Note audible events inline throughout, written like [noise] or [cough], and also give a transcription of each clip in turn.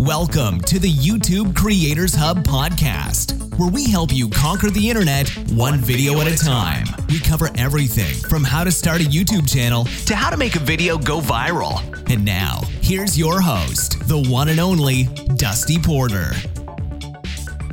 Welcome to the YouTube Creators Hub podcast, where we help you conquer the internet one video at a time. We cover everything from how to start a YouTube channel to how to make a video go viral. And now, here's your host, the one and only Dusty Porter.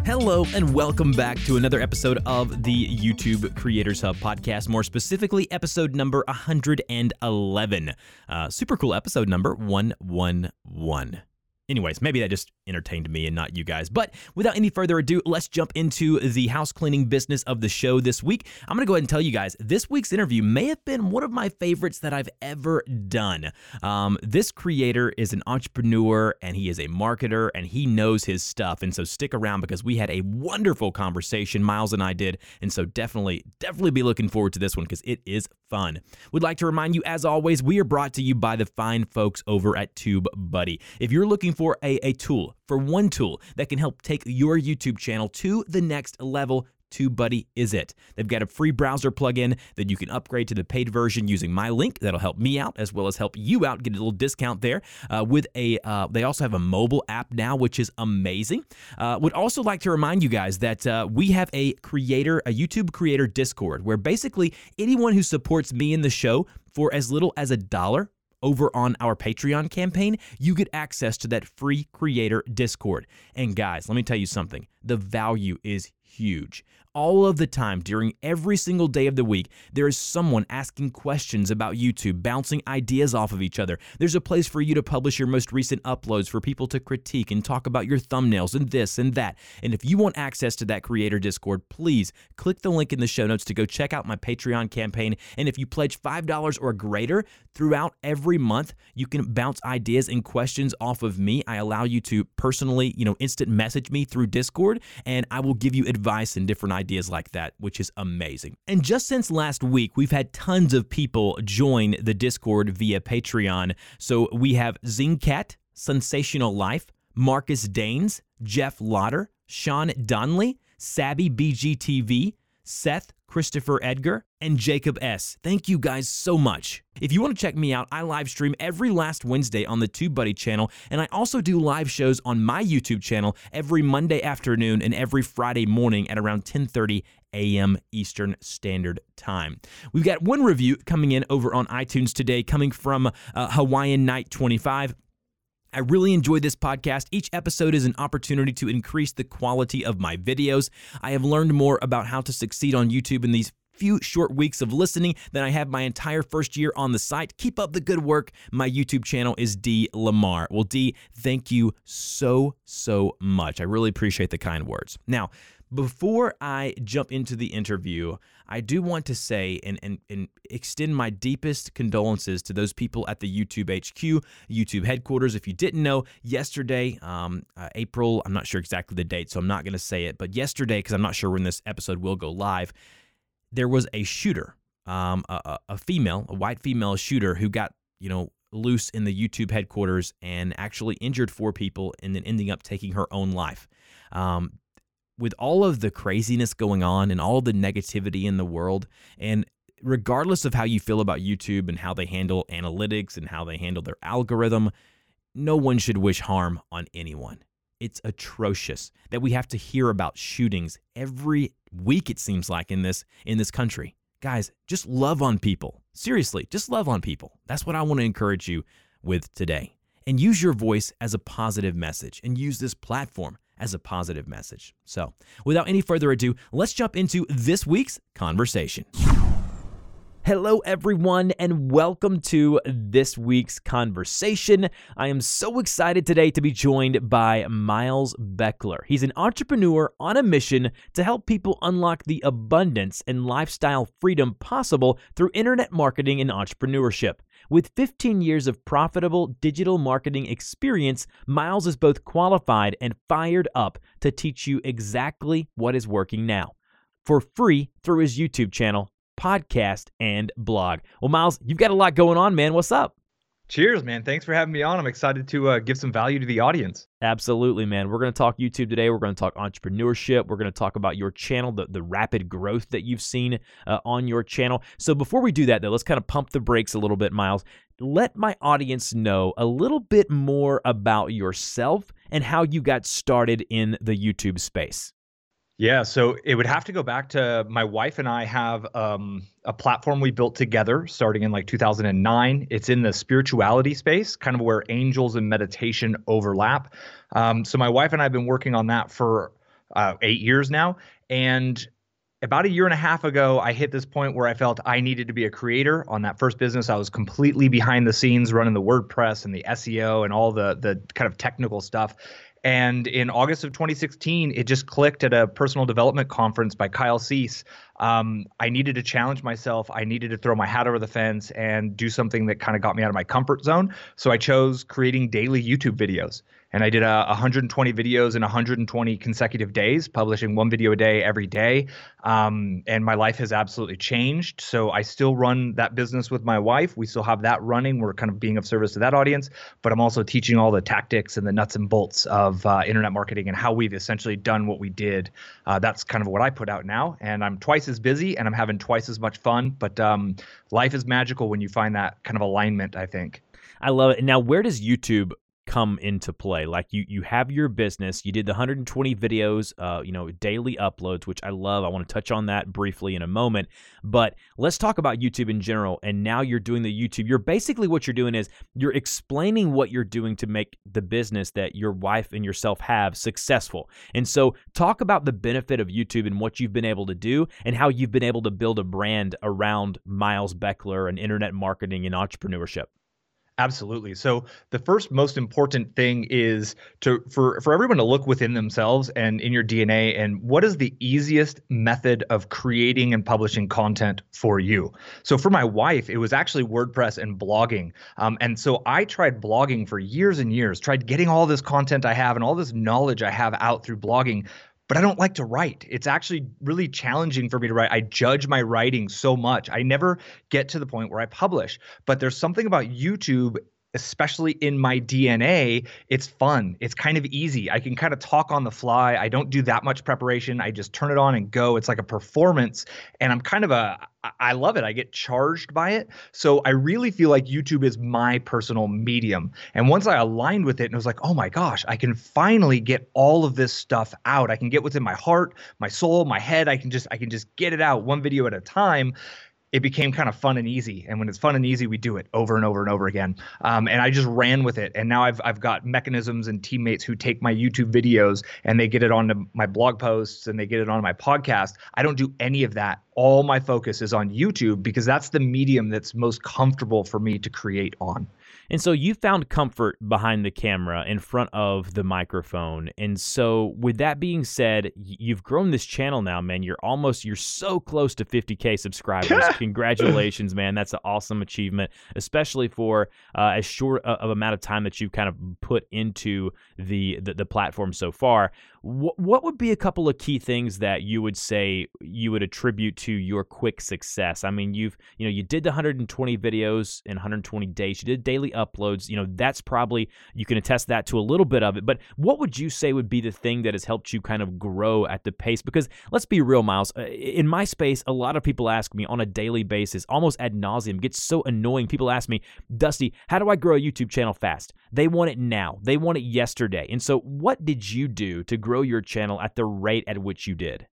Hello, and welcome back to another episode of the YouTube Creators Hub podcast, more specifically, episode number 111. Uh, super cool episode number 111. Anyways, maybe that just entertained me and not you guys. But without any further ado, let's jump into the house cleaning business of the show this week. I'm going to go ahead and tell you guys this week's interview may have been one of my favorites that I've ever done. Um, this creator is an entrepreneur and he is a marketer and he knows his stuff. And so stick around because we had a wonderful conversation, Miles and I did. And so definitely, definitely be looking forward to this one because it is fun. We'd like to remind you, as always, we are brought to you by the fine folks over at TubeBuddy. If you're looking for a, a tool, for one tool that can help take your YouTube channel to the next level, TubeBuddy is it. They've got a free browser plugin that you can upgrade to the paid version using my link. That'll help me out as well as help you out. Get a little discount there. Uh, with a, uh, they also have a mobile app now, which is amazing. Uh, would also like to remind you guys that uh, we have a creator, a YouTube creator Discord, where basically anyone who supports me in the show for as little as a dollar over on our Patreon campaign, you get access to that free creator Discord. And guys, let me tell you something the value is huge all of the time during every single day of the week, there is someone asking questions about YouTube, bouncing ideas off of each other. There's a place for you to publish your most recent uploads for people to critique and talk about your thumbnails and this and that. And if you want access to that creator Discord, please click the link in the show notes to go check out my Patreon campaign. And if you pledge $5 or greater throughout every month, you can bounce ideas and questions off of me. I allow you to personally, you know, instant message me through Discord and I will give you advice and different ideas ideas like that, which is amazing. And just since last week, we've had tons of people join the Discord via Patreon. So we have Zingcat, Sensational Life, Marcus Danes, Jeff Lauder, Sean Donley, Sabby BGTV, Seth Christopher Edgar, and Jacob S. Thank you guys so much. If you want to check me out, I live stream every last Wednesday on the TubeBuddy channel, and I also do live shows on my YouTube channel every Monday afternoon and every Friday morning at around 10:30 a.m. Eastern Standard Time. We've got one review coming in over on iTunes today, coming from uh, Hawaiian Night 25. I really enjoy this podcast. Each episode is an opportunity to increase the quality of my videos. I have learned more about how to succeed on YouTube in these few short weeks of listening than I have my entire first year on the site. Keep up the good work. My YouTube channel is D Lamar. Well, D, thank you so, so much. I really appreciate the kind words. Now, before I jump into the interview, I do want to say and, and, and extend my deepest condolences to those people at the YouTube HQ, YouTube headquarters. If you didn't know, yesterday, um, uh, April, I'm not sure exactly the date, so I'm not going to say it, but yesterday, because I'm not sure when this episode will go live, there was a shooter, um, a, a female, a white female shooter who got, you know, loose in the YouTube headquarters and actually injured four people and then ending up taking her own life. Um, with all of the craziness going on and all the negativity in the world, and regardless of how you feel about YouTube and how they handle analytics and how they handle their algorithm, no one should wish harm on anyone. It's atrocious that we have to hear about shootings every week it seems like in this in this country. Guys, just love on people. Seriously, just love on people. That's what I want to encourage you with today. And use your voice as a positive message and use this platform as a positive message. So, without any further ado, let's jump into this week's conversation. Hello, everyone, and welcome to this week's conversation. I am so excited today to be joined by Miles Beckler. He's an entrepreneur on a mission to help people unlock the abundance and lifestyle freedom possible through internet marketing and entrepreneurship. With 15 years of profitable digital marketing experience, Miles is both qualified and fired up to teach you exactly what is working now for free through his YouTube channel, podcast, and blog. Well, Miles, you've got a lot going on, man. What's up? Cheers, man. Thanks for having me on. I'm excited to uh, give some value to the audience. Absolutely, man. We're going to talk YouTube today. We're going to talk entrepreneurship. We're going to talk about your channel, the, the rapid growth that you've seen uh, on your channel. So, before we do that, though, let's kind of pump the brakes a little bit, Miles. Let my audience know a little bit more about yourself and how you got started in the YouTube space. Yeah, so it would have to go back to my wife and I have um, a platform we built together starting in like 2009. It's in the spirituality space, kind of where angels and meditation overlap. Um, so my wife and I have been working on that for uh, eight years now. And about a year and a half ago, I hit this point where I felt I needed to be a creator on that first business. I was completely behind the scenes running the WordPress and the SEO and all the the kind of technical stuff. And in August of 2016, it just clicked at a personal development conference by Kyle Cease. Um, I needed to challenge myself. I needed to throw my hat over the fence and do something that kind of got me out of my comfort zone. So I chose creating daily YouTube videos and I did uh, 120 videos in 120 consecutive days, publishing one video a day every day. Um, and my life has absolutely changed. So I still run that business with my wife. We still have that running. We're kind of being of service to that audience, but I'm also teaching all the tactics and the nuts and bolts of uh, internet marketing and how we've essentially done what we did. Uh, that's kind of what I put out now, and I'm twice as busy and I'm having twice as much fun. But um, life is magical when you find that kind of alignment. I think. I love it. Now, where does YouTube come into play. Like you you have your business, you did the 120 videos, uh, you know, daily uploads, which I love. I want to touch on that briefly in a moment. But let's talk about YouTube in general. And now you're doing the YouTube. You're basically what you're doing is you're explaining what you're doing to make the business that your wife and yourself have successful. And so talk about the benefit of YouTube and what you've been able to do and how you've been able to build a brand around Miles Beckler and internet marketing and entrepreneurship. Absolutely. So the first most important thing is to for for everyone to look within themselves and in your DNA and what is the easiest method of creating and publishing content for you. So for my wife, it was actually WordPress and blogging. Um, and so I tried blogging for years and years, tried getting all this content I have and all this knowledge I have out through blogging but I don't like to write. It's actually really challenging for me to write. I judge my writing so much. I never get to the point where I publish. But there's something about YouTube especially in my DNA, it's fun. It's kind of easy. I can kind of talk on the fly. I don't do that much preparation. I just turn it on and go. It's like a performance. And I'm kind of a, I love it. I get charged by it. So I really feel like YouTube is my personal medium. And once I aligned with it and was like, oh my gosh, I can finally get all of this stuff out. I can get what's in my heart, my soul, my head. I can just, I can just get it out one video at a time it became kind of fun and easy. And when it's fun and easy, we do it over and over and over again. Um, and I just ran with it. And now I've I've got mechanisms and teammates who take my YouTube videos and they get it onto my blog posts and they get it on my podcast. I don't do any of that. All my focus is on YouTube because that's the medium that's most comfortable for me to create on. And so you found comfort behind the camera in front of the microphone. And so with that being said, you've grown this channel now, man. You're almost you're so close to 50k subscribers. [laughs] Congratulations, man. That's an awesome achievement, especially for uh, as short of amount of time that you've kind of put into the the, the platform so far. What what would be a couple of key things that you would say you would attribute to your quick success? I mean, you've you know you did the 120 videos in 120 days. You did daily uploads. You know that's probably you can attest that to a little bit of it. But what would you say would be the thing that has helped you kind of grow at the pace? Because let's be real, Miles. Uh, in my space, a lot of people ask me on a daily basis, almost ad nauseum, gets so annoying. People ask me, Dusty, how do I grow a YouTube channel fast? They want it now. They want it yesterday. And so, what did you do to grow your channel at the rate at which you did?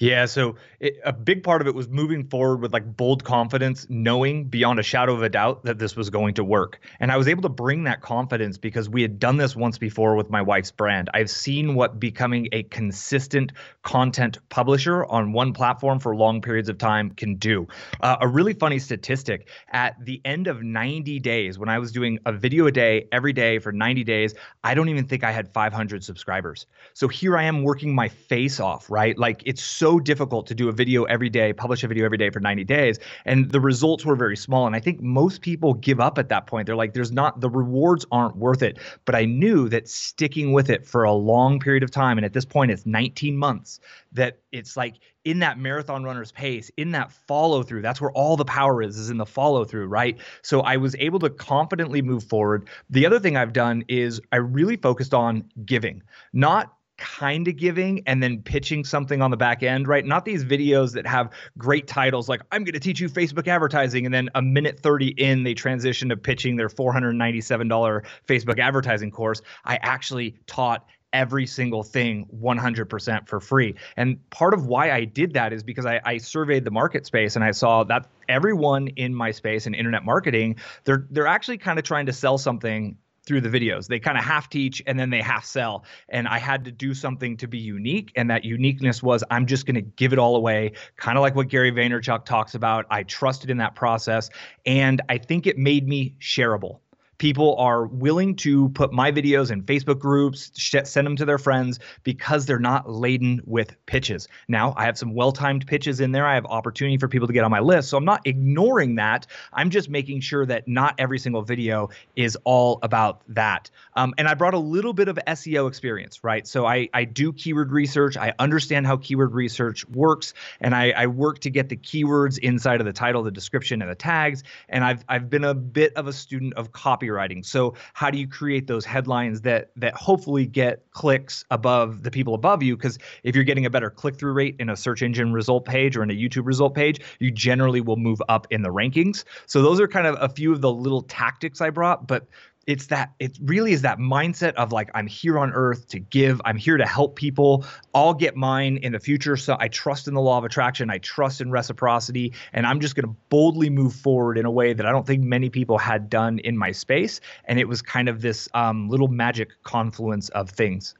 Yeah, so it, a big part of it was moving forward with like bold confidence, knowing beyond a shadow of a doubt that this was going to work. And I was able to bring that confidence because we had done this once before with my wife's brand. I've seen what becoming a consistent content publisher on one platform for long periods of time can do. Uh, a really funny statistic at the end of 90 days, when I was doing a video a day every day for 90 days, I don't even think I had 500 subscribers. So here I am working my face off, right? Like it's so so difficult to do a video every day, publish a video every day for 90 days. And the results were very small. And I think most people give up at that point. They're like, there's not, the rewards aren't worth it. But I knew that sticking with it for a long period of time, and at this point it's 19 months, that it's like in that marathon runner's pace, in that follow through, that's where all the power is, is in the follow through, right? So I was able to confidently move forward. The other thing I've done is I really focused on giving, not kind of giving and then pitching something on the back end, right? Not these videos that have great titles like I'm going to teach you Facebook advertising and then a minute 30 in they transition to pitching their $497 Facebook advertising course. I actually taught every single thing 100% for free. And part of why I did that is because I, I, surveyed the market space and I saw that everyone in my space in internet marketing, they're they're actually kind of trying to sell something through the videos. They kind of half teach and then they half sell. And I had to do something to be unique. And that uniqueness was I'm just going to give it all away, kind of like what Gary Vaynerchuk talks about. I trusted in that process. And I think it made me shareable people are willing to put my videos in Facebook groups, sh- send them to their friends because they're not laden with pitches. Now, I have some well timed pitches in there. I have opportunity for people to get on my list. So I'm not ignoring that. I'm just making sure that not every single video is all about that. Um, and I brought a little bit of SEO experience, right? So I, I do keyword research. I understand how keyword research works, and I, I work to get the keywords inside of the title, the description, and the tags. And I've, I've been a bit of a student of copy copywriting. So how do you create those headlines that that hopefully get clicks above the people above you? Because if you're getting a better click through rate in a search engine result page or in a YouTube result page, you generally will move up in the rankings. So those are kind of a few of the little tactics I brought, but it's that it really is that mindset of like i'm here on earth to give i'm here to help people. I'll get mine in the future so i trust in the law of attraction i trust in reciprocity and i'm just going to boldly move forward in a way that i don't think many people had done in my space and it was kind of this um, little magic confluence of things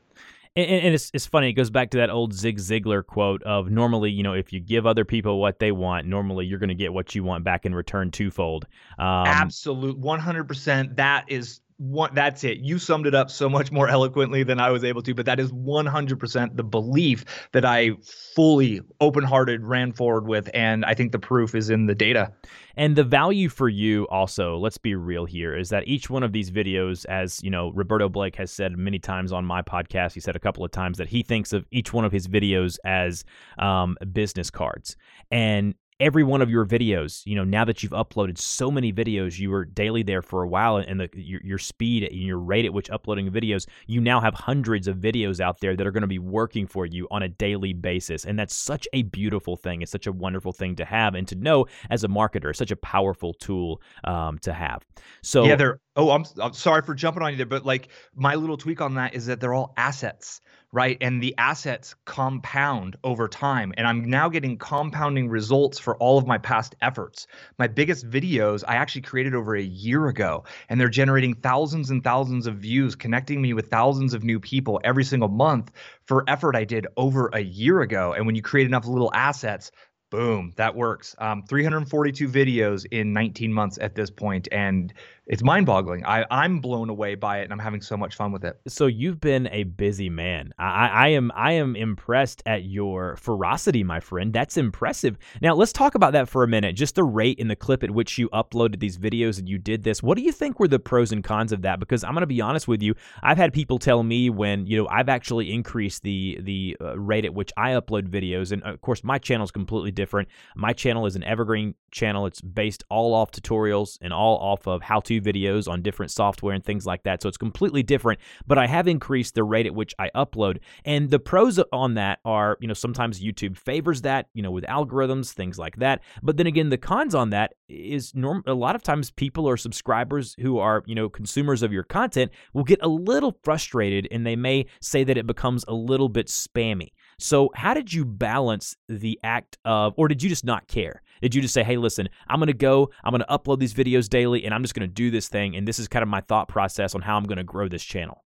and, and, it's, it's funny. It goes back to that old Zig Ziglar quote of normally, you know, if you give other people what they want, normally you're going to get what you want back in return twofold. Um, Absolute, 100%. That is one, that's it. You summed it up so much more eloquently than I was able to, but that is 100% the belief that I fully open hearted ran forward with. And I think the proof is in the data. And the value for you also, let's be real here, is that each one of these videos, as you know, Roberto Blake has said many times on my podcast, he said a couple of times that he thinks of each one of his videos as um, business cards. And every one of your videos you know now that you've uploaded so many videos you were daily there for a while and the your, your speed and your rate at which uploading videos you now have hundreds of videos out there that are going to be working for you on a daily basis and that's such a beautiful thing. It's such a wonderful thing to have and to know as a marketer. Such a powerful tool um, to have. So yeah they're oh I'm, I'm sorry for jumping on you there but like my little tweak on that is that they're all assets right? And the assets compound over time. And I'm now getting compounding results for all of my past efforts. My biggest videos I actually created over a year ago, and they're generating thousands and thousands of views, connecting me with thousands of new people every single month for effort I did over a year ago. And when you create enough little assets, boom, that works. Um, 342 videos in 19 months at this point, and it's mind boggling. I, I'm blown away by it and I'm having so much fun with it. So you've been a busy man. I, I am I am impressed at your ferocity, my friend. That's impressive. Now let's talk about that for a minute. Just the rate and the clip at which you uploaded these videos and you did this. What do you think were the pros and cons of that? Because I'm gonna be honest with you, I've had people tell me when, you know, I've actually increased the the uh, rate at which I upload videos. And of course my channel is completely different. My channel is an evergreen channel. It's based all off tutorials and all off of videos on different software and things like that. So it's completely different, but I have increased the rate at which I upload. And the pros on that are, you know, sometimes YouTube favors that, you know, with algorithms, things like that. But then again, the cons on that is norm a lot of times people or subscribers who are, you know, consumers of your content will get a little frustrated and they may say that it becomes a little bit spammy. So, how did you balance the act of, or did you just not care? Did you just say, hey, listen, I'm going to go, I'm going to upload these videos daily, and I'm just going to do this thing. And this is kind of my thought process on how I'm going to grow this channel?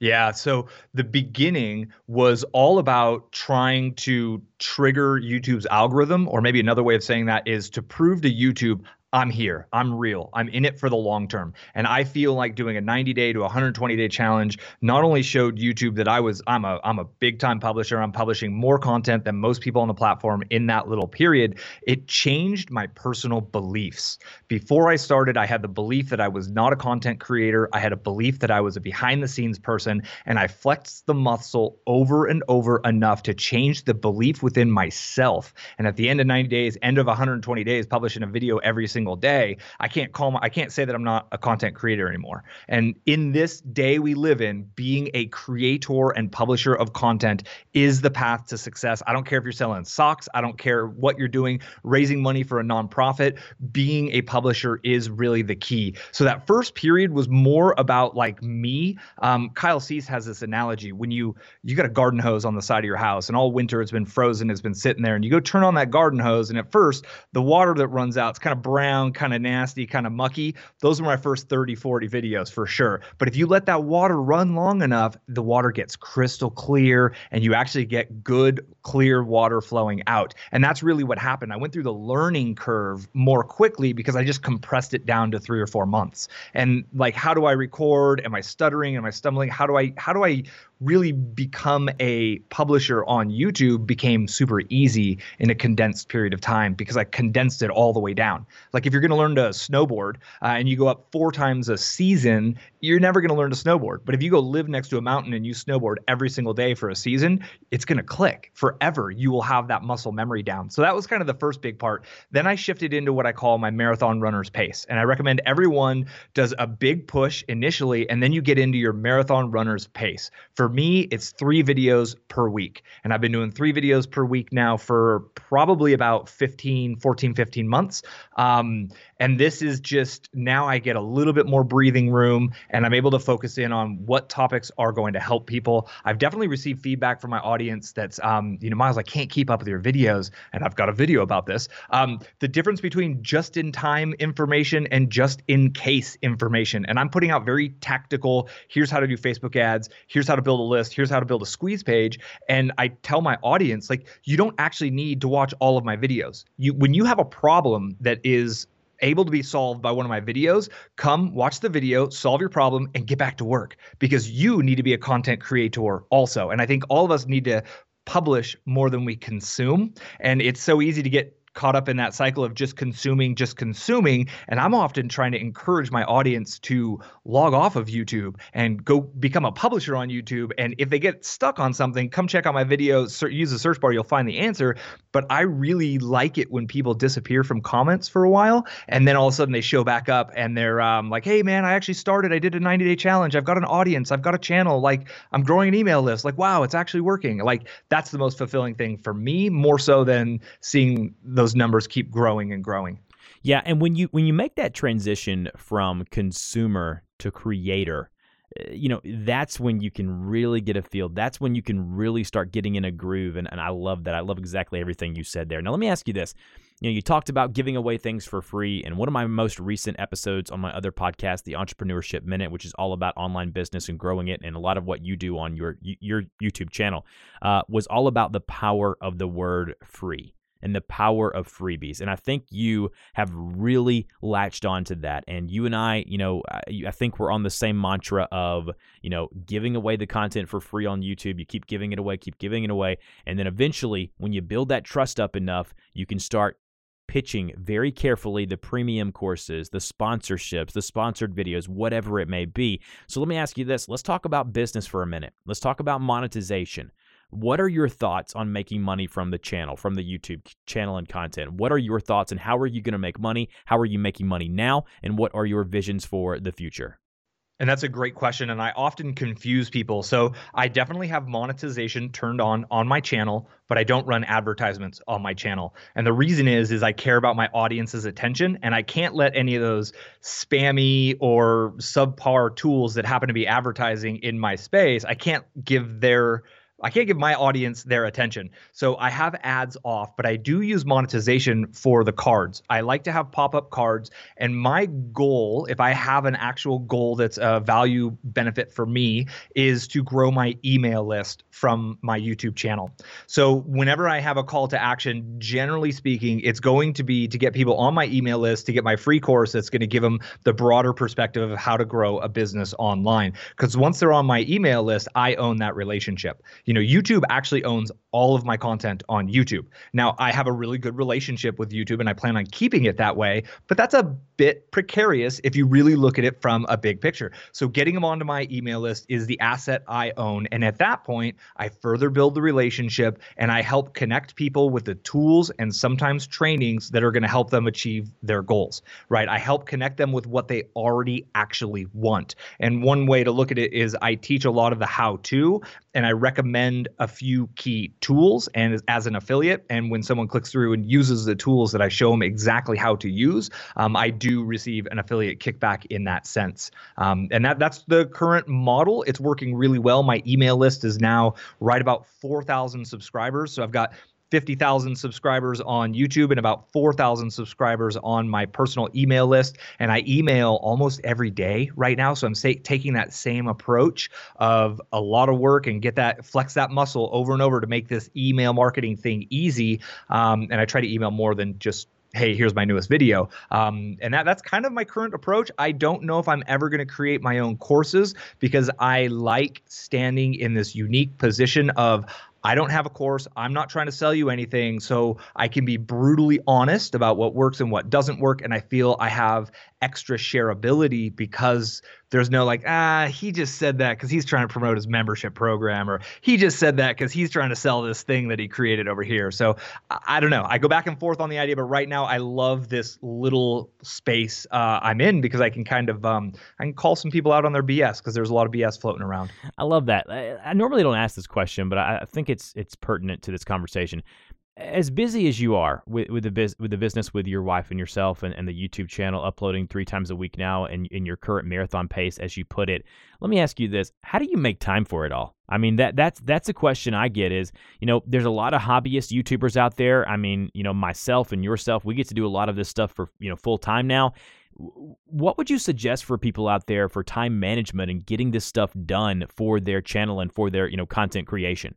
Yeah. So the beginning was all about trying to trigger YouTube's algorithm, or maybe another way of saying that is to prove to YouTube I'm here. I'm real. I'm in it for the long term. And I feel like doing a 90 day to 120 day challenge not only showed YouTube that I was I'm a I'm a big time publisher. I'm publishing more content than most people on the platform in that little period. It changed my personal beliefs. Before I started, I had the belief that I was not a content creator. I had a belief that I was a behind the scenes person and I flexed the muscle over and over enough to change the belief within myself. And at the end of 90 days, end of 120 days, publishing a video every single single day, I can't call my, I can't say that I'm not a content creator anymore. And in this day we live in, being a creator and publisher of content is the path to success. I don't care if you're selling socks, I don't care what you're doing, raising money for a nonprofit, being a publisher is really the key. So that first period was more about like me. Um, Kyle Cease has this analogy when you you got a garden hose on the side of your house and all winter it's been frozen, it's been sitting there, and you go turn on that garden hose, and at first the water that runs out, it's kind of brown kind of nasty, kind of mucky. Those were my first 30, 40 videos for sure. But if you let that water run long enough, the water gets crystal clear and you actually get good, clear water flowing out. And that's really what happened. I went through the learning curve more quickly because I just compressed it down to three or four months. And like, how do I record? Am I stuttering? Am I stumbling? How do I, how do I really become a publisher on YouTube became super easy in a condensed period of time because I condensed it all the way down. Like if you're going to learn to snowboard uh, and you go up four times a season, you're never going to learn to snowboard. But if you go live next to a mountain and you snowboard every single day for a season, it's going to click forever. You will have that muscle memory down. So that was kind of the first big part. Then I shifted into what I call my marathon runner's pace. And I recommend everyone does a big push initially and then you get into your marathon runner's pace. For me, it's three videos per week. And I've been doing three videos per week now for probably about 15, 14, 15 months. Um, and this is just now I get a little bit more breathing room and I'm able to focus in on what topics are going to help people. I've definitely received feedback from my audience that's, um, you know, Miles, I can't keep up with your videos. And I've got a video about this. Um, the difference between just in time information and just in case information. And I'm putting out very tactical here's how to do Facebook ads, here's how to build a list, here's how to build a squeeze page. And I tell my audience, like, you don't actually need to watch all of my videos. You, when you have a problem that is able to be solved by one of my videos, come watch the video, solve your problem, and get back to work because you need to be a content creator also. And I think all of us need to publish more than we consume. And it's so easy to get caught up in that cycle of just consuming, just consuming. And I'm often trying to encourage my audience to log off of YouTube and go become a publisher on YouTube. And if they get stuck on something, come check out my video, use the search bar, you'll find the answer. But I really like it when people disappear from comments for a while and then all of a sudden they show back up and they're um, like, hey, man, I actually started, I did a 90 day challenge. I've got an audience, I've got a channel, like I'm growing an email list. Like, wow, it's actually working. Like, that's the most fulfilling thing for me, more so than seeing those those numbers keep growing and growing. Yeah, and when you when you make that transition from consumer to creator, eh, you know that's when you can really get a feel that's when you can really start getting in a groove and, and i love that i love exactly everything you said there. Now let me ask you this. You know you talked about giving away things for free and one of my most recent episodes on my other podcast the entrepreneurship minute which is all about online business and growing it and a lot of what you do on your your youtube channel uh, was all about the power of the word free and the power of freebies. And I think you have really latched onto that. And you and I, you know, I think we're on the same mantra of, you know, giving away the content for free on YouTube. You keep giving it away, keep giving it away. And then eventually, when you build that trust up enough, you can start pitching very carefully the premium courses, the sponsorships, the sponsored videos, whatever it may be. So let me ask you this. Let's talk about business for a minute. Let's talk about monetization. What are your thoughts on making money from the channel, from the YouTube channel and content? What are your thoughts and how are you going to make money? How are you making money now? And what are your visions for the future? And that's a great question. And I often confuse people. So I definitely have monetization turned on on my channel, but I don't run advertisements on my channel. And the reason is, is I care about my audience's attention and I can't let any of those spammy or subpar tools that happen to be advertising in my space, I can't give their I can't give my audience their attention. So I have ads off, but I do use monetization for the cards. I like to have pop-up cards and my goal, if I have an actual goal that's a value benefit for me, is to grow my email list from my YouTube channel. So whenever I have a call to action, generally speaking, it's going to be to get people on my email list to get my free course that's going to give them the broader perspective of how to grow a business online. Because once they're on my email list, I own that relationship you know, YouTube actually owns all of my content on YouTube. Now, I have a really good relationship with YouTube and I plan on keeping it that way, but that's a bit precarious if you really look at it from a big picture. So, getting them onto my email list is the asset I own. And at that point, I further build the relationship and I help connect people with the tools and sometimes trainings that are going to help them achieve their goals, right? I help connect them with what they already actually want. And one way to look at it is I teach a lot of the how to and I recommend a few key tools and as an affiliate. And when someone clicks through and uses the tools that I show them exactly how to use, um, I do receive an affiliate kickback in that sense. Um, and that that's the current model. It's working really well. My email list is now right about 4,000 subscribers. So I've got 50,000 subscribers on YouTube and about 4,000 subscribers on my personal email list. And I email almost every day right now. So I'm taking that same approach of a lot of work and get that, flex that muscle over and over to make this email marketing thing easy. Um, and I try to email more than just hey here's my newest video um, and that that's kind of my current approach i don't know if i'm ever going to create my own courses because i like standing in this unique position of I don't have a course. I'm not trying to sell you anything. So I can be brutally honest about what works and what doesn't work. And I feel I have extra shareability because there's no like, ah, he just said that because he's trying to promote his membership program, or he just said that because he's trying to sell this thing that he created over here. So I, I, don't know. I go back and forth on the idea, but right now I love this little space uh, I'm in because I can kind of um, I can call some people out on their BS because there's a lot of BS floating around. I love that. I, I normally don't ask this question, but I, I think it's it's pertinent to this conversation as busy as you are with, with the biz, with the business with your wife and yourself and, and the YouTube channel uploading three times a week now and in your current marathon pace as you put it, let me ask you this. How do you make time for it all? I mean that that's that's a question I get is, you know, there's a lot of hobbyist YouTubers out there. I mean, you know, myself and yourself, we get to do a lot of this stuff for, you know, full time now. What would you suggest for people out there for time management and getting this stuff done for their channel and for their, you know, content creation?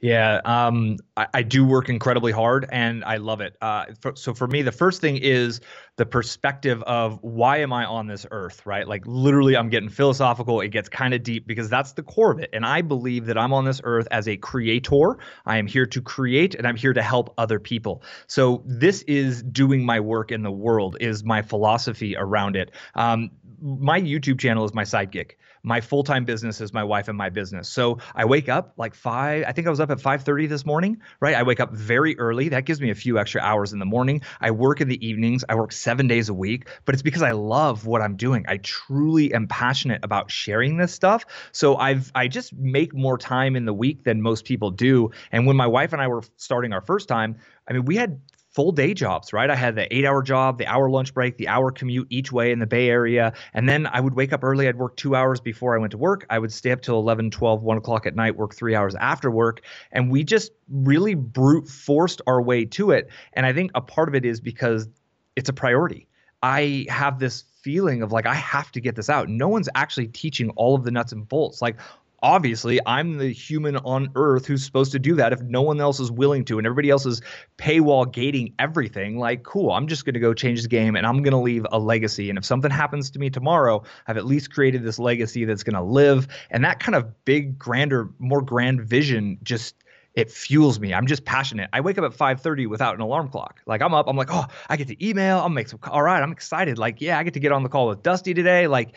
Yeah, um, I, I, do work incredibly hard and I love it. Uh, for, so for me, the first thing is the perspective of why am I on this earth, right? Like literally, I'm getting philosophical. It gets kind of deep because that's the core of it. And I believe that I'm on this earth as a creator. I am here to create and I'm here to help other people. So this is doing my work in the world, is my philosophy around it. Um, my YouTube channel is my side gig my full-time business is my wife and my business. So I wake up like 5, I think I was up at 5:30 this morning, right? I wake up very early. That gives me a few extra hours in the morning. I work in the evenings. I work 7 days a week, but it's because I love what I'm doing. I truly am passionate about sharing this stuff. So I've I just make more time in the week than most people do. And when my wife and I were starting our first time, I mean, we had full day jobs, right? I had the eight hour job, the hour lunch break, the hour commute each way in the Bay Area. And then I would wake up early. I'd work two hours before I went to work. I would stay up till 11, 12, 1 o'clock at night, work three hours after work. And we just really brute forced our way to it. And I think a part of it is because it's a priority. I have this feeling of like I have to get this out. No one's actually teaching all of the nuts and bolts. Like obviously I'm the human on earth who's supposed to do that if no one else is willing to and everybody else is paywall gating everything like cool I'm just going to go change the game and I'm going to leave a legacy and if something happens to me tomorrow I've at least created this legacy that's going to live and that kind of big grander more grand vision just it fuels me. I'm just passionate. I wake up at 5:30 without an alarm clock. Like I'm up, I'm like, oh, I get to email. I'm make some. All right, I'm excited. Like, yeah, I get to get on the call with Dusty today. Like,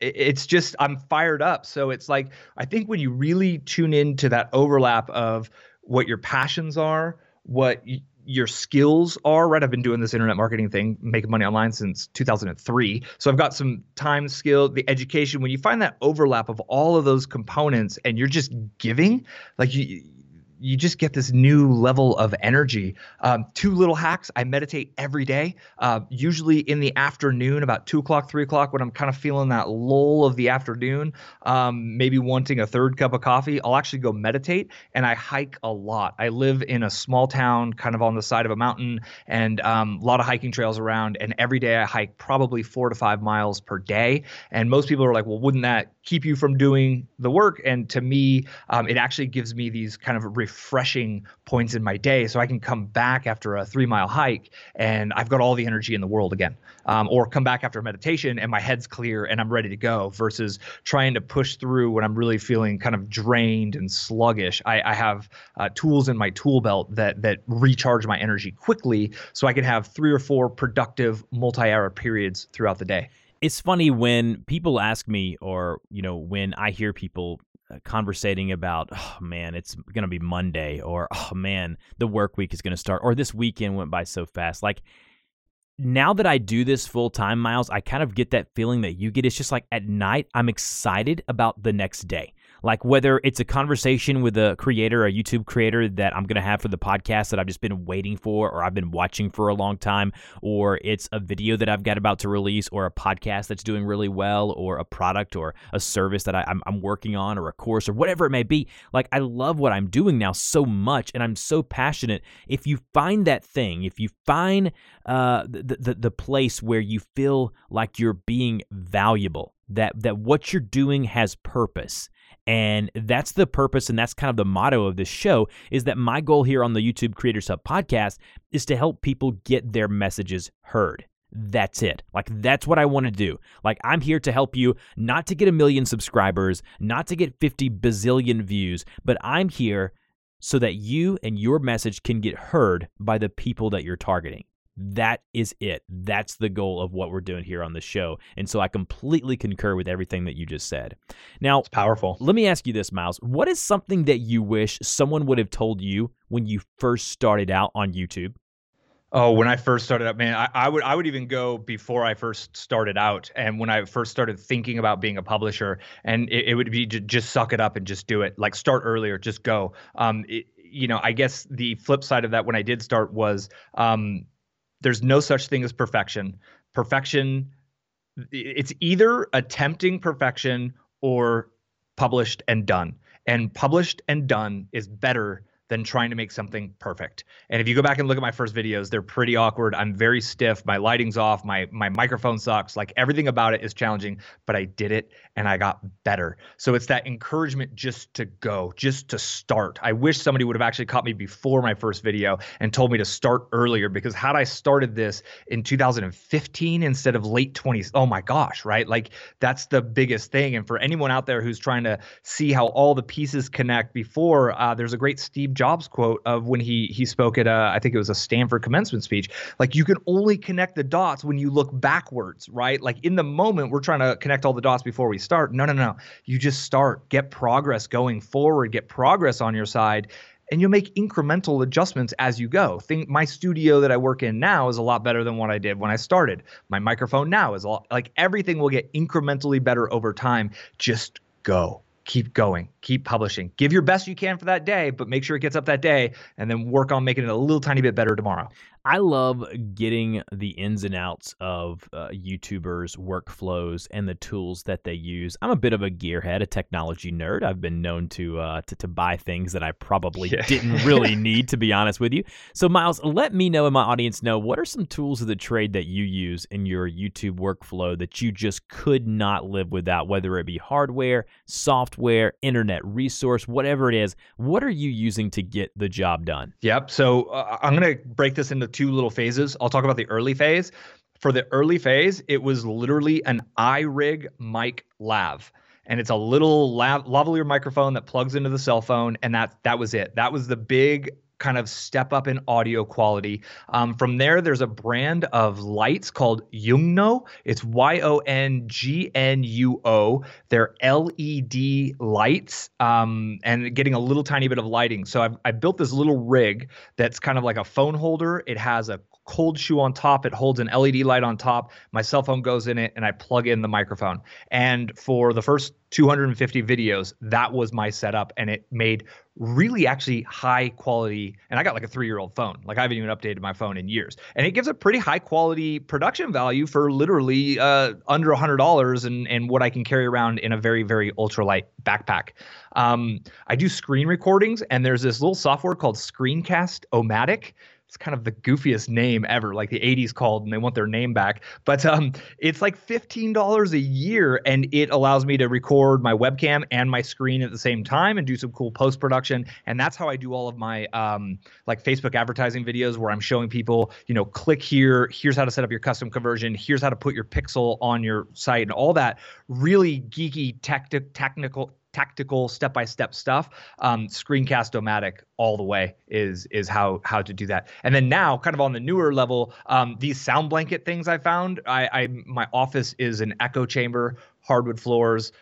it's just I'm fired up. So it's like I think when you really tune into that overlap of what your passions are, what y- your skills are, right? I've been doing this internet marketing thing, making money online since 2003. So I've got some time, skill, the education. When you find that overlap of all of those components and you're just giving, like you you just get this new level of energy. Um, two little hacks: I meditate every day, uh, usually in the afternoon, about two o'clock, three o'clock, when I'm kind of feeling that lull of the afternoon, um, maybe wanting a third cup of coffee. I'll actually go meditate, and I hike a lot. I live in a small town, kind of on the side of a mountain, and um, a lot of hiking trails around. And every day I hike probably four to five miles per day. And most people are like, "Well, wouldn't that keep you from doing the work?" And to me, um, it actually gives me these kind of refreshing points in my day so I can come back after a three mile hike and I've got all the energy in the world again. Um, or come back after meditation and my head's clear and I'm ready to go versus trying to push through when I'm really feeling kind of drained and sluggish. I, I have uh, tools in my tool belt that that recharge my energy quickly so I can have three or four productive multi-hour periods throughout the day it's funny when people ask me or you know when i hear people uh, conversating about, oh man, it's going to be Monday, or oh man, the work week is going to start, or this weekend went by so fast. Like now that I do this full time, Miles, I kind of get that feeling that you get. It's just like at night, I'm excited about the next day. Like whether it's a conversation with a creator, a YouTube creator that I'm going to have for the podcast that I've just been waiting for or I've been watching for a long time, or it's a video that I've got about to release, or a podcast that's doing really well, or a product or a service that I, am I'm working on, or a course, or whatever it may be. Like I love what I'm doing now so much, and I'm so passionate. If you find that thing, if you find uh, the, the the place where you feel like you're being valuable, that that what you're doing has purpose and that's the purpose and that's kind of the motto of this show is that my goal here on the YouTube Creators Hub podcast is to help people get their messages heard. That's it. Like, that's what I want to do. Like, I'm here to help you not to get a million subscribers, not to get 50 bazillion views, but I'm here so that you and your message can get heard by the people that you're targeting. That is it. That's the goal of what we're doing here on the show. And so I completely concur with everything that you just said. Now, it's powerful. Let me ask you this, Miles. What is something that you wish someone would have told you when you first started out on YouTube? Oh, when I first started out, man, I, I, would I would even go before I first started out, and when I first started thinking about being a publisher, and it, it would be j- just suck it up and just do it. Like start earlier, just go. Um, it, you know, I guess the flip side of that when I did start was um, there's no such thing as perfection. Perfection, it's either attempting perfection or published and done. And published and done is better than trying to make something perfect. And if you go back and look at my first videos, they're pretty awkward. I'm very stiff. My lighting's off. My my microphone sucks. Like everything about it is challenging, but I did it and I got better. So it's that encouragement just to go, just to start. I wish somebody would have actually caught me before my first video and told me to start earlier because had I started this in 2015 instead of late 20s, oh my gosh, right? Like that's the biggest thing. And for anyone out there who's trying to see how all the pieces connect before, uh, there's a great Steve Jobs quote of when he he spoke at a, I think it was a Stanford commencement speech. Like you can only connect the dots when you look backwards, right? Like in the moment we're trying to connect all the dots before we start. No, no, no. You just start, get progress going forward, get progress on your side and you'll make incremental adjustments as you go. Think my studio that I work in now is a lot better than what I did when I started. My microphone now is a lot, like everything will get incrementally better over time. Just go keep going, keep publishing. Give your best you can for that day, but make sure it gets up that day and then work on making it a little tiny bit better tomorrow. I love getting the ins and outs of uh, YouTubers' workflows and the tools that they use. I'm a bit of a gearhead, a technology nerd. I've been known to uh, to, to buy things that I probably yeah. didn't really need, to be honest with you. So, Miles, let me know and my audience know what are some tools of the trade that you use in your YouTube workflow that you just could not live without, whether it be hardware, software, internet resource, whatever it is. What are you using to get the job done? Yep. So uh, I'm going to break this into two little phases. I'll talk about the early phase. For the early phase, it was literally an iRig mic lav. And it's a little lav- lavalier microphone that plugs into the cell phone, and that that was it. That was the big kind of step up in audio quality. Um, from there, there's a brand of lights called Yongnuo. It's Y O N G N U O. They're LED lights um, and getting a little tiny bit of lighting. So I've, I built this little rig that's kind of like a phone holder. It has a cold shoe on top. It holds an LED light on top. My cell phone goes in it, and I plug in the microphone. And for the first 250 videos, that was my setup, and it made really actually high quality. And I got like a three year old phone. Like I haven't even updated my phone in years, and it gives a pretty high quality production value for literally uh, under a hundred dollars, and and what I can carry around in a very very ultralight backpack. Um, I do screen recordings, and there's this little software called Screencast-O-Matic it's kind of the goofiest name ever, like the 80s called, and they want their name back. But um, it's like $15 a year, and it allows me to record my webcam and my screen at the same time and do some cool post production. And that's how I do all of my um, like Facebook advertising videos where I'm showing people, you know, click here, here's how to set up your custom conversion, here's how to put your pixel on your site, and all that really geeky, tech- technical tactical step-by-step stuff um, screencast-o-matic all the way is is how how to do that. And then now kind of on the newer level um, these sound blanket things i found I, I my office is an echo chamber hardwood floors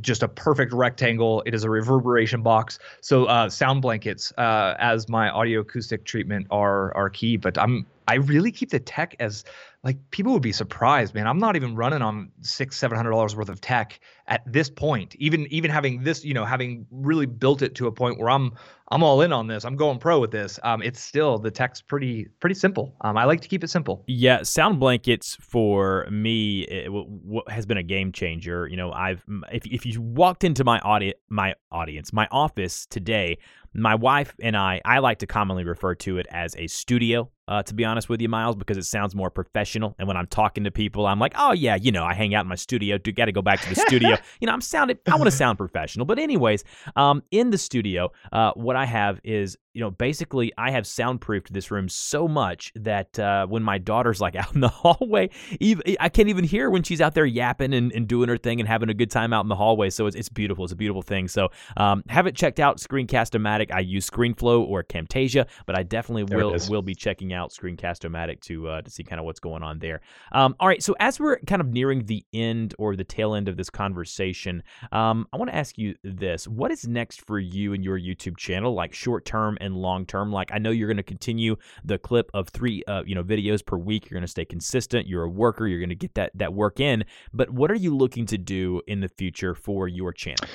just a perfect rectangle. It is a reverberation box. So uh, sound blankets uh, as my audio acoustic treatment are are key but i'm i really keep the tech as like people would be surprised, man. I'm not even running on six, seven hundred dollars worth of tech at this point. Even even having this, you know, having really built it to a point where I'm I'm all in on this. I'm going pro with this. Um, it's still the tech's pretty pretty simple. Um, I like to keep it simple. Yeah, sound blankets for me w- w- has been a game changer. You know, I've if if you walked into my audience, my audience, my office today, my wife and I, I like to commonly refer to it as a studio, uh, to be honest with you, Miles, because it sounds more professional. And when I'm talking to people, I'm like, oh, yeah, you know, I hang out in my studio. Do got to go back to the studio. [laughs] you know, I'm sounding, I want to sound professional. But, anyways, um, in the studio, uh, what I have is you know, basically, I have soundproofed this room so much that uh, when my daughter's like [laughs] out in the hallway, even, I can't even hear when she's out there yapping and, and, doing her thing and having a good time out in the hallway. So it's, it's beautiful. It's a beautiful thing. So um, have it checked out. Screencast-O-Matic. I use ScreenFlow or Camtasia, but I definitely there will will be checking out Screencast-O-Matic to uh, to see kind of what's going on there. Um, all right. So as we're kind of nearing the end or the tail end of this conversation, um, I want to ask you this: What is next for you and your YouTube channel, like short term? And long term. Like I know you're going to continue the clip of three, uh, you know, videos per week. You're going to stay consistent. You're a worker. You're going to get that that work in. But what are you looking to do in the future for your channel?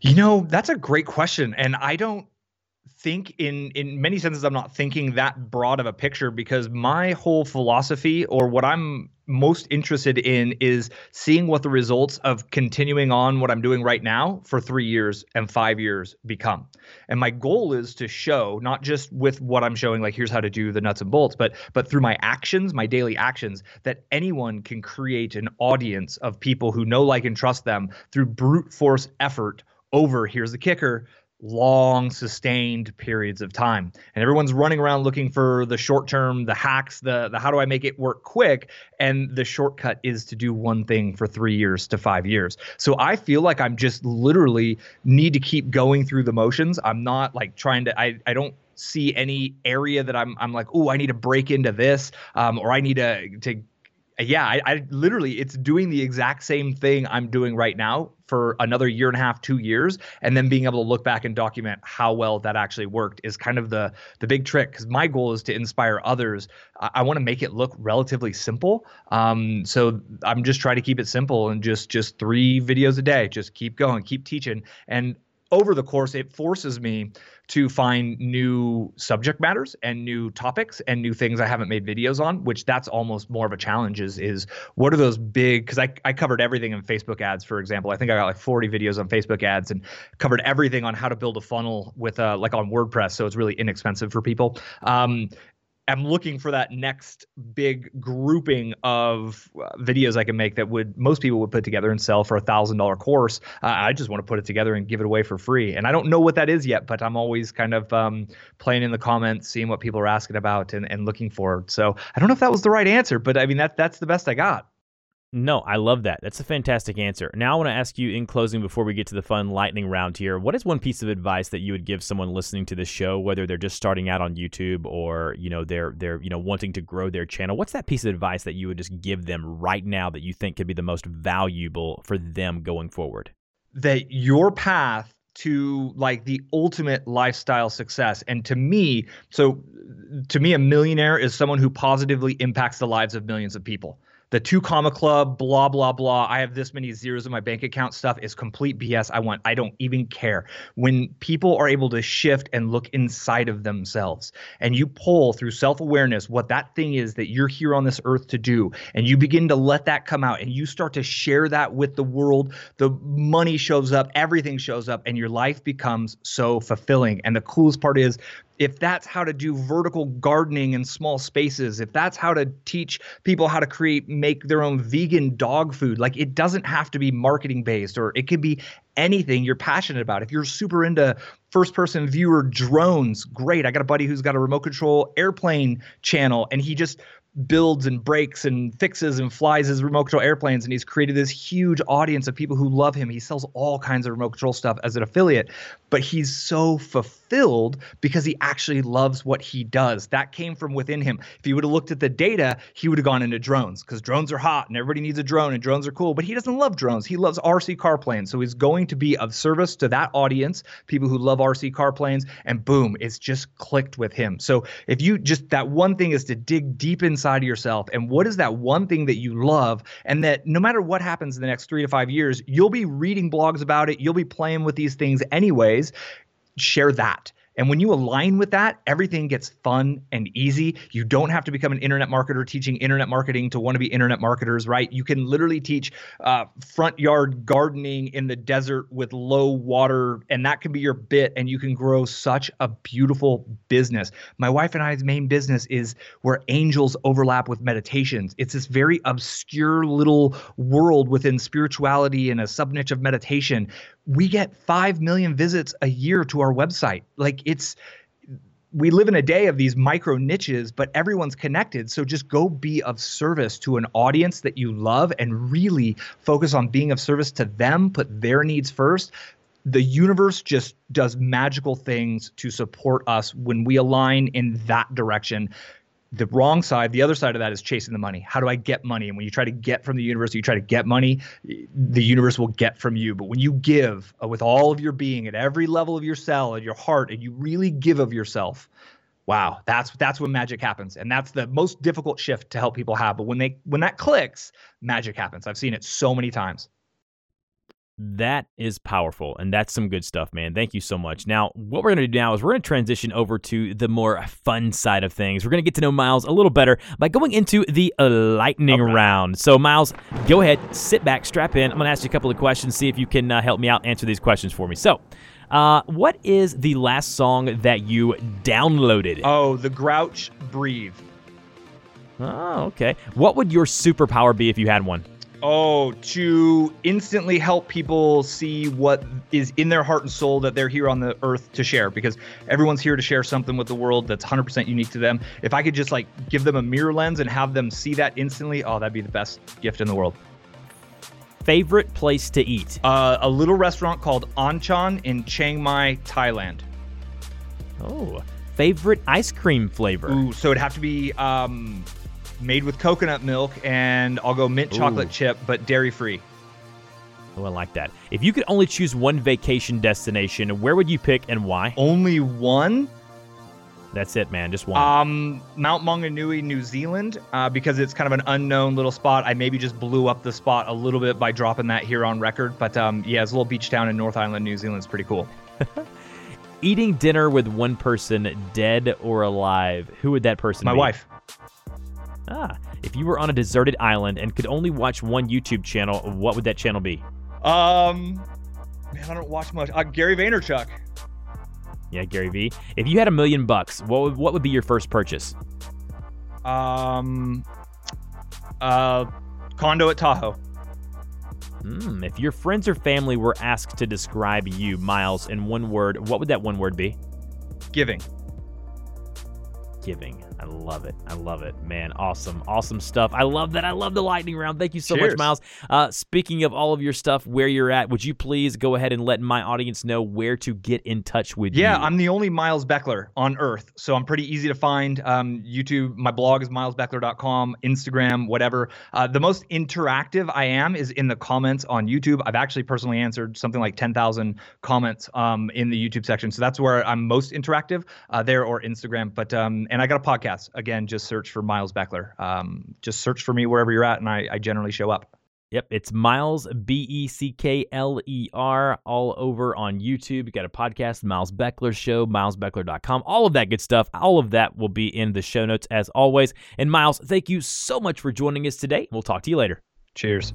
You know, that's a great question, and I don't think in in many senses I'm not thinking that broad of a picture because my whole philosophy or what I'm most interested in is seeing what the results of continuing on what I'm doing right now for 3 years and 5 years become. And my goal is to show not just with what I'm showing like here's how to do the nuts and bolts but but through my actions, my daily actions that anyone can create an audience of people who know like and trust them through brute force effort over here's the kicker long sustained periods of time. And everyone's running around looking for the short term the hacks the the how do i make it work quick? And the shortcut is to do one thing for 3 years to 5 years. So i feel like i'm just literally need to keep going through the motions. I'm not like trying to i i don't see any area that i'm i'm like oh i need to break into this um, or i need to to yeah, I, I, literally it's doing the exact same thing I'm doing right now for another year and a half, two years, and then being able to look back and document how well that actually worked is kind of the the big trick. Because my goal is to inspire others. I, I want to make it look relatively simple. Um, so I'm just trying to keep it simple and just just three videos a day. Just keep going, keep teaching, and over the course, it forces me to find new subject matters and new topics and new things I haven't made videos on, which that's almost more of a challenge is, is what are those big, cause I, I covered everything in Facebook ads, for example, I think I got like 40 videos on Facebook ads and covered everything on how to build a funnel with uh, like on WordPress. So it's really inexpensive for people. Um, am looking for that next big grouping of uh, videos I can make that would most people would put together and sell for a thousand dollar course. Uh, I just want to put it together and give it away for free. And I don't know what that is yet, but I'm always kind of um, playing in the comments, seeing what people are asking about, and, and looking for. So I don't know if that was the right answer, but I mean that that's the best I got. No, I love that. That's a fantastic answer. Now I want to ask you in closing before we get to the fun lightning round here. What is one piece of advice that you would give someone listening to this show, whether they're just starting out on YouTube or, you know, they're they're, you know, wanting to grow their channel? What's that piece of advice that you would just give them right now that you think could be the most valuable for them going forward? That your path to like the ultimate lifestyle success. And to me, so to me, a millionaire is someone who positively impacts the lives of millions of people the two comma club, blah, blah, blah. I have this many zeros in my bank account stuff is complete BS. I want, I don't even care. When people are able to shift and look inside of themselves and you pull through self awareness what that thing is that you're here on this earth to do, and you begin to let that come out and you start to share that with the world, the money shows up, everything shows up, and your life becomes so fulfilling. And the coolest part is if that's how to do vertical gardening in small spaces, if that's how to teach people how to create, make their own vegan dog food, like it doesn't have to be marketing based or it could be anything you're passionate about. If you're super into first person viewer drones, great. I got a buddy who's got a remote control airplane channel and he just builds and breaks and fixes and flies his remote control airplanes and he's created this huge audience of people who love him. He sells all kinds of remote control stuff as an affiliate, but he's so fulfilled because he actually loves what he does. That came from within him. If he would have looked at the data, he would have gone into drones because drones are hot and everybody needs a drone and drones are cool, but he doesn't love drones. He loves RC car planes. So he's going to be of service to that audience, people who love RC car planes, and boom, it's just clicked with him. So if you just that one thing is to dig deep inside of yourself and what is that one thing that you love and that no matter what happens in the next 3 to 5 years you'll be reading blogs about it you'll be playing with these things anyways share that and when you align with that, everything gets fun and easy. You don't have to become an internet marketer teaching internet marketing to want to be internet marketers, right? You can literally teach uh, front yard gardening in the desert with low water, and that can be your bit, and you can grow such a beautiful business. My wife and I's main business is where angels overlap with meditations. It's this very obscure little world within spirituality and a sub niche of meditation we get 5 million visits a year to our website. Like it's we live in a day of these micro niches, but everyone's connected. So just go be of service to an audience that you love and really focus on being of service to them, put their needs first. The universe just does magical things to support us when we align in that direction the wrong side, the other side of that is chasing the money. How do I get money? And when you try to get from the universe, you try to get money, the universe will get from you. But when you give uh, with all of your being at every level of your cell, and your heart, and you really give of yourself, wow, that's that's when magic happens. And that's the most difficult shift to help people have. But when they when that clicks, magic happens. I've seen it so many times. That is powerful, and that's some good stuff, man. Thank you so much. Now, what we're going to do now is we're going to transition over to the more fun side of things. We're going to get to know Miles a little better by going into the lightning right. round. So, Miles, go ahead, sit back, strap in. I'm going to ask you a couple of questions, see if you can uh, help me out, answer these questions for me. So, uh, what is the last song that you downloaded? Oh, The Grouch Breathe. Oh, okay. What would your superpower be if you had one? Oh, to instantly help people see what is in their heart and soul that they're here on the earth to share because everyone's here to share something with the world that's 100% unique to them. If I could just like give them a mirror lens and have them see that instantly, oh, that'd be the best gift in the world. Favorite place to eat? Uh, a little restaurant called Anchan in Chiang Mai, Thailand. Oh, favorite ice cream flavor? Ooh, so it'd have to be um, made with coconut milk, and I'll go mint chocolate chip, but dairy free. Oh, I like that. If you could only choose one vacation destination, where would you pick and why? Only one? That's it, man. Just one. Um, Mount Maunganui, New Zealand, uh, because it's kind of an unknown little spot. I maybe just blew up the spot a little bit by dropping that here on record. But um, yeah, it's a little beach town in North Island, New Zealand. It's pretty cool. [laughs] Eating dinner with one person, dead or alive, who would that person My be? My wife. Ah, if you were on a deserted island and could only watch one YouTube channel, what would that channel be? Um, man, I don't watch much. Uh, Gary Vaynerchuk. Yeah, Gary V. If you had a million bucks, what would, what would be your first purchase? Um, uh, condo at Tahoe. Mm, if your friends or family were asked to describe you, Miles, in one word, what would that one word be? Giving. Giving. I love it. I love it, man. Awesome, awesome stuff. I love that. I love the lightning round. Thank you so Cheers. much, Miles. Uh, speaking of all of your stuff, where you're at, would you please go ahead and let my audience know where to get in touch with Yeah, you? Yeah, I'm the only Miles Beckler on Earth, so I'm pretty easy to find. Um, YouTube, my blog is milesbeckler.com, Instagram, whatever. Uh, the most interactive I am is in the comments on YouTube. I've actually personally answered something like 10,000 comments um, in the YouTube section, so that's where I'm most interactive uh, there or Instagram. But um, and I got a podcast. Again, just search for Miles Beckler. Um, just search for me wherever you're at, and I, I generally show up. Yep, it's Miles B E C K L E R all over on YouTube. You got a podcast, The Miles Beckler Show, milesbeckler.com, all of that good stuff. All of that will be in the show notes as always. And Miles, thank you so much for joining us today. We'll talk to you later. Cheers.